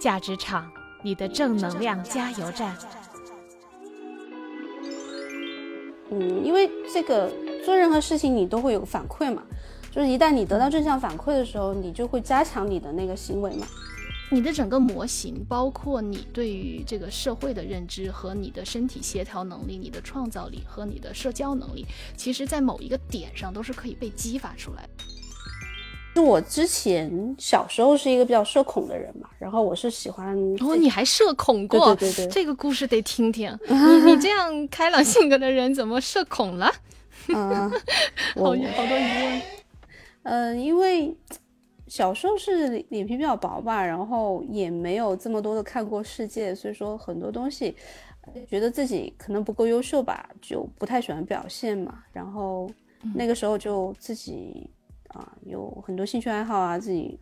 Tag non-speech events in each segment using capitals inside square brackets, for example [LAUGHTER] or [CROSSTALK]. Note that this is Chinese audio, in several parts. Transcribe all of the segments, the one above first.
价值场，你的正能量加油站。嗯，因为这个做任何事情你都会有反馈嘛，就是一旦你得到正向反馈的时候，你就会加强你的那个行为嘛。你的整个模型，包括你对于这个社会的认知和你的身体协调能力、你的创造力和你的社交能力，其实在某一个点上都是可以被激发出来的。就我之前小时候是一个比较社恐的人嘛，然后我是喜欢哦，你还社恐过？对对对，这个故事得听听。[LAUGHS] 你你这样开朗性格的人怎么社恐了？[LAUGHS] 嗯，好好多疑问。嗯，因为。小时候是脸皮比较薄吧，然后也没有这么多的看过世界，所以说很多东西觉得自己可能不够优秀吧，就不太喜欢表现嘛。然后那个时候就自己啊有很多兴趣爱好啊，自己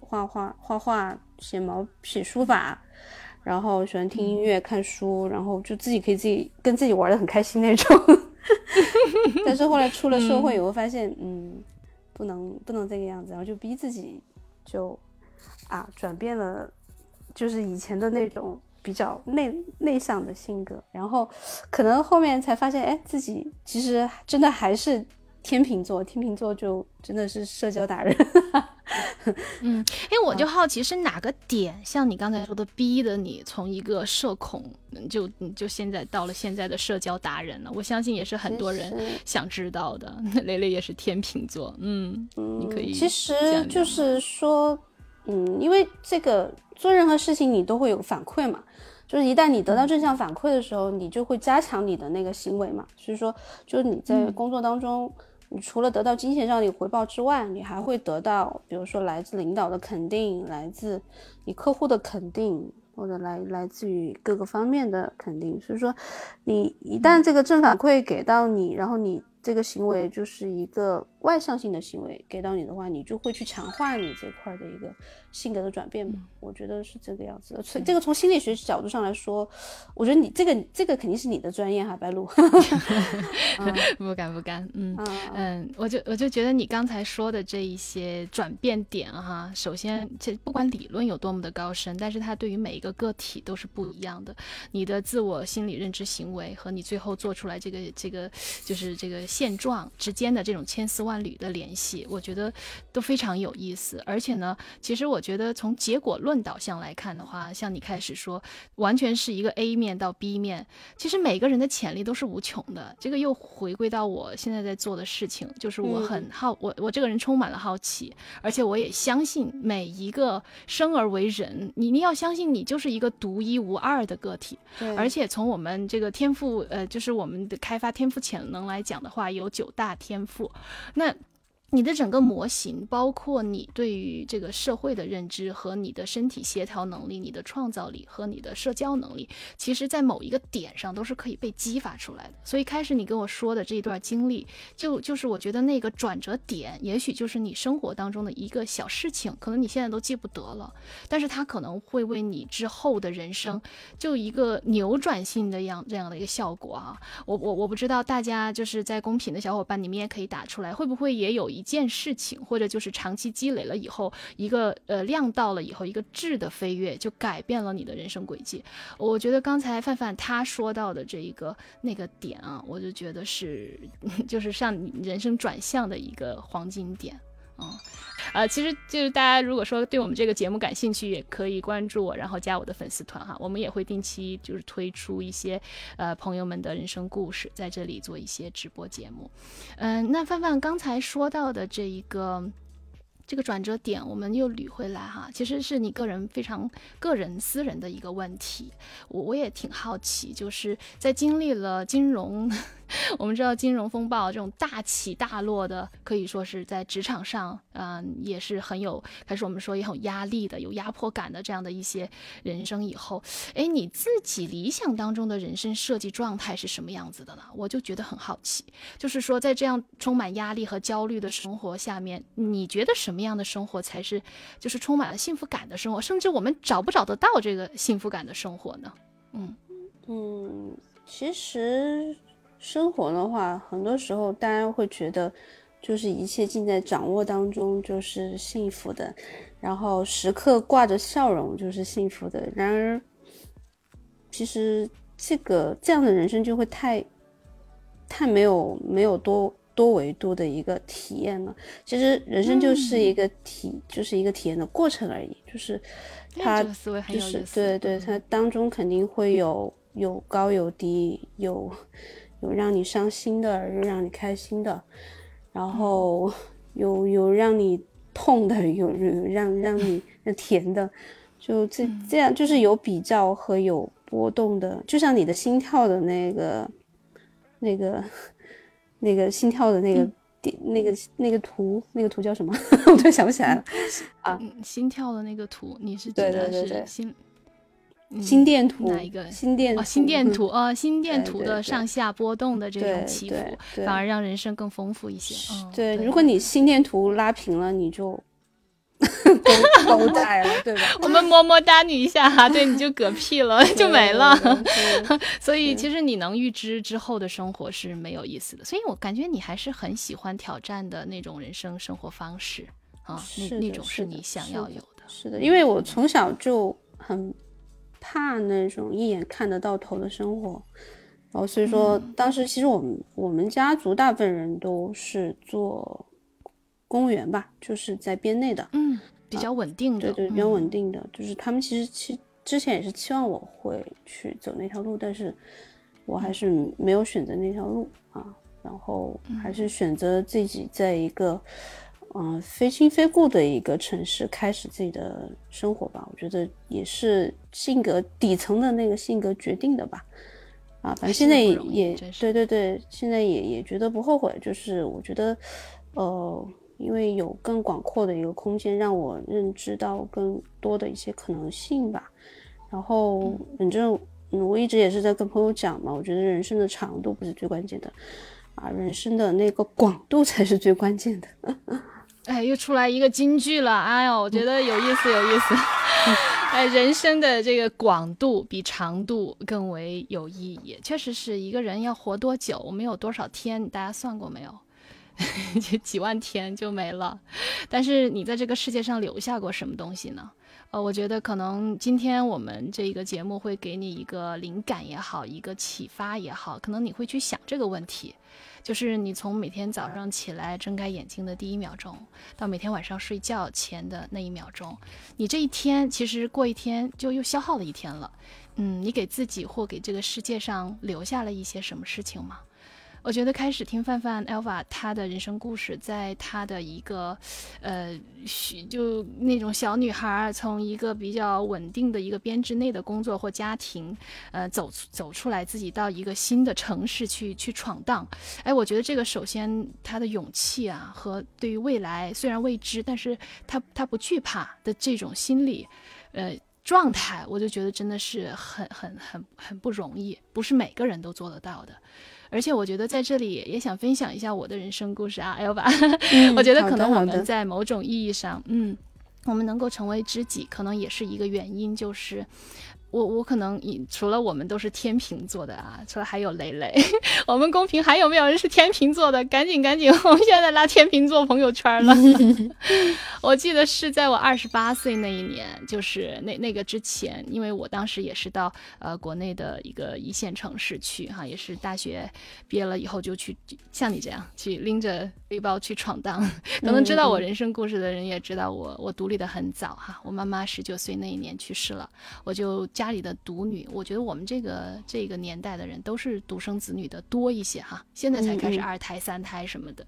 画画、画画、写毛写书法，然后喜欢听音乐、看书，然后就自己可以自己跟自己玩的很开心那种。[LAUGHS] 但是后来出了社会以后发现，嗯。不能不能这个样子，然后就逼自己，就啊转变了，就是以前的那种比较内内向的性格，然后可能后面才发现，哎，自己其实真的还是。天秤座，天秤座就真的是社交达人。[LAUGHS] 嗯，因为，我就好奇是哪个点，像你刚才说的，逼的你从一个社恐，就就现在到了现在的社交达人了。我相信也是很多人想知道的。[LAUGHS] 蕾蕾也是天秤座，嗯，你可以。其实就是说，嗯，因为这个做任何事情你都会有反馈嘛。就是一旦你得到正向反馈的时候，你就会加强你的那个行为嘛。所以说，就是你在工作当中，你除了得到金钱上的回报之外，你还会得到，比如说来自领导的肯定，来自你客户的肯定，或者来来自于各个方面的肯定。所以说，你一旦这个正反馈给到你，然后你。这个行为就是一个外向性的行为，给到你的话，你就会去强化你这块的一个性格的转变嘛？我觉得是这个样子的。所以这个从心理学角度上来说，我觉得你这个这个肯定是你的专业哈，白露。[LAUGHS] [LAUGHS] 不敢不敢，嗯嗯，我就我就觉得你刚才说的这一些转变点哈，首先这不管理论有多么的高深，但是它对于每一个个体都是不一样的。你的自我心理认知行为和你最后做出来这个这个就是这个。现状之间的这种千丝万缕的联系，我觉得都非常有意思。而且呢，其实我觉得从结果论导向来看的话，像你开始说，完全是一个 A 面到 B 面。其实每个人的潜力都是无穷的。这个又回归到我现在在做的事情，就是我很好，我我这个人充满了好奇，而且我也相信每一个生而为人，你你要相信你就是一个独一无二的个体。而且从我们这个天赋，呃，就是我们的开发天赋潜能来讲的话。有九大天赋，那。你的整个模型，包括你对于这个社会的认知和你的身体协调能力、你的创造力和你的社交能力，其实在某一个点上都是可以被激发出来的。所以开始你跟我说的这一段经历，就就是我觉得那个转折点，也许就是你生活当中的一个小事情，可能你现在都记不得了，但是它可能会为你之后的人生就一个扭转性的样这样的一个效果啊。我我我不知道大家就是在公屏的小伙伴，你们也可以打出来，会不会也有？一一件事情，或者就是长期积累了以后，一个呃量到了以后，一个质的飞跃，就改变了你的人生轨迹。我觉得刚才范范他说到的这一个那个点啊，我就觉得是，[LAUGHS] 就是像你人生转向的一个黄金点。嗯，呃，其实就是大家如果说对我们这个节目感兴趣，也可以关注我，然后加我的粉丝团哈。我们也会定期就是推出一些呃朋友们的人生故事，在这里做一些直播节目。嗯，那范范刚才说到的这一个这个转折点，我们又捋回来哈，其实是你个人非常个人私人的一个问题。我我也挺好奇，就是在经历了金融。[LAUGHS] 我们知道金融风暴这种大起大落的，可以说是在职场上，嗯，也是很有，开始我们说也很压力的、有压迫感的这样的一些人生。以后，哎，你自己理想当中的人生设计状态是什么样子的呢？我就觉得很好奇。就是说，在这样充满压力和焦虑的生活下面，你觉得什么样的生活才是就是充满了幸福感的生活？甚至我们找不找得到这个幸福感的生活呢？嗯嗯，其实。生活的话，很多时候大家会觉得，就是一切尽在掌握当中，就是幸福的。然后时刻挂着笑容就是幸福的。然而，其实这个这样的人生就会太太没有没有多多维度的一个体验了。其实人生就是一个体，就是一个体验的过程而已。就是它就是对对，他当中肯定会有有高有低，有有让你伤心的，有让你开心的，然后有有让你。痛的有有让让你甜的，就这这样就是有比较和有波动的，就像你的心跳的那个那个那个心跳的那个点那个那个图那个图叫什么？[LAUGHS] 我突然想不起来了啊！心跳的那个图，你是指的是心心电图哪一个？心电哦，心电图哦，心电图的上下波动的这种起伏，反而让人生更丰富一些。对，如果你心电图拉平了，你就 [LAUGHS] 都都带了，对吧？[LAUGHS] 我们么么哒你一下哈，[LAUGHS] 对，你就嗝屁了，就没了。所以其实你能预知之后的生活是没有意思的。所以我感觉你还是很喜欢挑战的那种人生生活方式啊，那那种是你想要有的。是的，因为我从小就很。怕那种一眼看得到头的生活，然后所以说当时其实我们我们家族大部分人都是做公务员吧，就是在编内的，嗯，比较稳定的，对对，比较稳定的，就是他们其实期之前也是期望我会去走那条路，但是我还是没有选择那条路啊，然后还是选择自己在一个。嗯，非亲非故的一个城市，开始自己的生活吧。我觉得也是性格底层的那个性格决定的吧。啊，反正现在也对对对，现在也也觉得不后悔。就是我觉得，呃，因为有更广阔的一个空间，让我认知到更多的一些可能性吧。然后，反正我一直也是在跟朋友讲嘛，我觉得人生的长度不是最关键的，啊，人生的那个广度才是最关键的。哎，又出来一个金句了！哎呦，我觉得有意思，有意思。哎，人生的这个广度比长度更为有意义。确实是一个人要活多久，我们有多少天，大家算过没有？就 [LAUGHS] 几万天就没了。但是你在这个世界上留下过什么东西呢？呃，我觉得可能今天我们这个节目会给你一个灵感也好，一个启发也好，可能你会去想这个问题。就是你从每天早上起来睁开眼睛的第一秒钟，到每天晚上睡觉前的那一秒钟，你这一天其实过一天就又消耗了一天了。嗯，你给自己或给这个世界上留下了一些什么事情吗？我觉得开始听范范 Alva 她的人生故事，在她的一个，呃，就那种小女孩儿从一个比较稳定的一个编制内的工作或家庭，呃，走走出来自己到一个新的城市去去闯荡。哎，我觉得这个首先她的勇气啊，和对于未来虽然未知，但是她她不惧怕的这种心理，呃，状态，我就觉得真的是很很很很不容易，不是每个人都做得到的。而且我觉得在这里也想分享一下我的人生故事啊，L 吧。我觉得可能我们在某种意义上，嗯，我们能够成为知己，可能也是一个原因，就是。我我可能，除了我们都是天秤座的啊，除了还有蕾蕾，[LAUGHS] 我们公屏还有没有人是天秤座的？赶紧赶紧，[LAUGHS] 我们现在拉天秤座朋友圈了。[LAUGHS] 我记得是在我二十八岁那一年，就是那那个之前，因为我当时也是到呃国内的一个一线城市去哈，也是大学毕业了以后就去像你这样去拎着背包去闯荡。可能知道我人生故事的人也知道我我独立的很早哈，我妈妈十九岁那一年去世了，我就。家里的独女，我觉得我们这个这个年代的人都是独生子女的多一些哈，现在才开始二胎三胎什么的。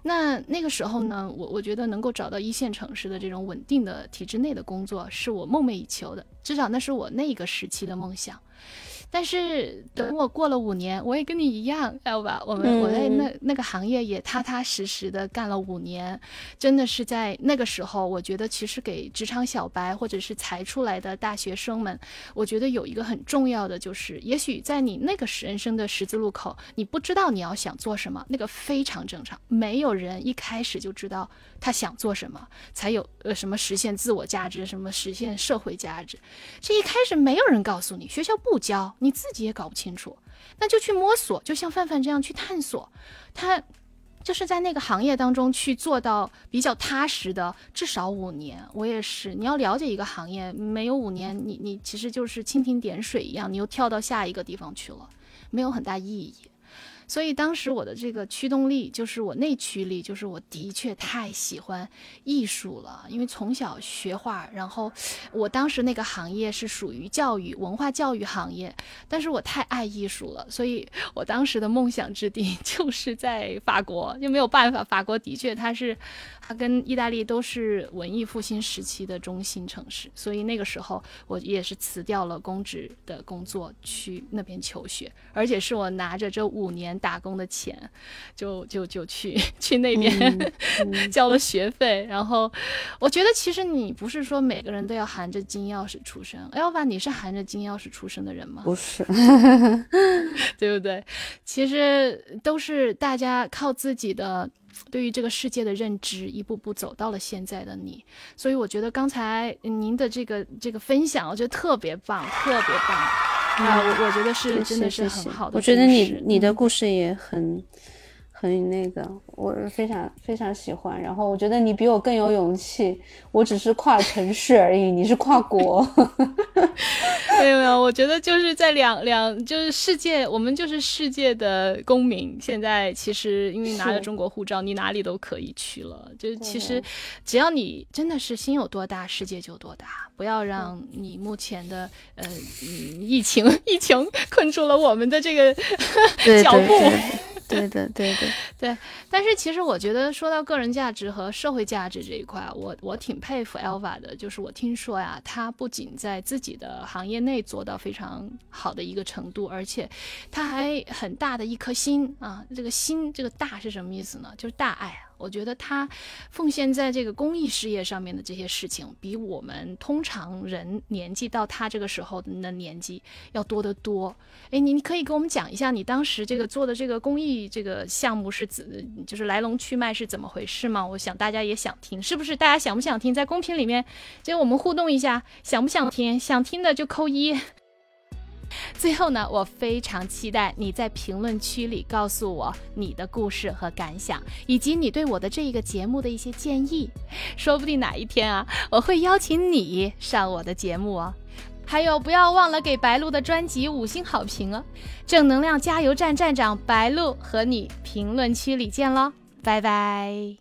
那那个时候呢，我我觉得能够找到一线城市的这种稳定的体制内的工作，是我梦寐以求的，至少那是我那个时期的梦想。但是等我过了五年，我也跟你一样，知道吧？我们我在那那个行业也踏踏实实的干了五年，真的是在那个时候，我觉得其实给职场小白或者是才出来的大学生们，我觉得有一个很重要的就是，也许在你那个人生的十字路口，你不知道你要想做什么，那个非常正常，没有人一开始就知道。他想做什么，才有呃什么实现自我价值，什么实现社会价值，这一开始没有人告诉你，学校不教，你自己也搞不清楚，那就去摸索，就像范范这样去探索。他就是在那个行业当中去做到比较踏实的，至少五年。我也是，你要了解一个行业，没有五年，你你其实就是蜻蜓点水一样，你又跳到下一个地方去了，没有很大意义。所以当时我的这个驱动力，就是我内驱力，就是我的确太喜欢艺术了。因为从小学画，然后我当时那个行业是属于教育文化教育行业，但是我太爱艺术了，所以我当时的梦想之地 [LAUGHS] 就是在法国，就没有办法。法国的确它是，它跟意大利都是文艺复兴时期的中心城市，所以那个时候我也是辞掉了公职的工作去那边求学，而且是我拿着这五年。打工的钱，就就就去 [LAUGHS] 去那边 [LAUGHS] 交了学费，然后我觉得其实你不是说每个人都要含着金钥匙出生，Elva，你是含着金钥匙出生的人吗？不是，[LAUGHS] 对不对？其实都是大家靠自己的对于这个世界的认知，一步步走到了现在的你。所以我觉得刚才您的这个这个分享，我觉得特别棒，特别棒。啊，我我觉得是真的是很好的。我觉得你你的故事也很很那个，我非常非常喜欢。然后我觉得你比我更有勇气，我只是跨城市而已，你是跨国。[LAUGHS] 没有没有，我觉得就是在两两就是世界，我们就是世界的公民。现在其实因为拿着中国护照，你哪里都可以去了。就其实只要你真的是心有多大，世界就多大。不要让你目前的呃疫情 [LAUGHS] 疫情困住了我们的这个 [LAUGHS] 脚步。对 [LAUGHS] 的，对的，[LAUGHS] 对。但是其实我觉得说到个人价值和社会价值这一块，我我挺佩服 Alva 的。就是我听说呀，他不仅在自己的行业内做到非常好的一个程度，而且他还很大的一颗心啊。这个心，这个大是什么意思呢？就是大爱啊。我觉得他奉献在这个公益事业上面的这些事情，比我们通常人年纪到他这个时候的年纪要多得多。哎，你你可以给我们讲一下你当时这个做的这个公益这个项目是怎，就是来龙去脉是怎么回事吗？我想大家也想听，是不是？大家想不想听？在公屏里面，就我们互动一下，想不想听？想听的就扣一。最后呢，我非常期待你在评论区里告诉我你的故事和感想，以及你对我的这一个节目的一些建议。说不定哪一天啊，我会邀请你上我的节目哦。还有，不要忘了给白鹿的专辑五星好评哦！正能量加油站站长白鹿和你评论区里见喽，拜拜。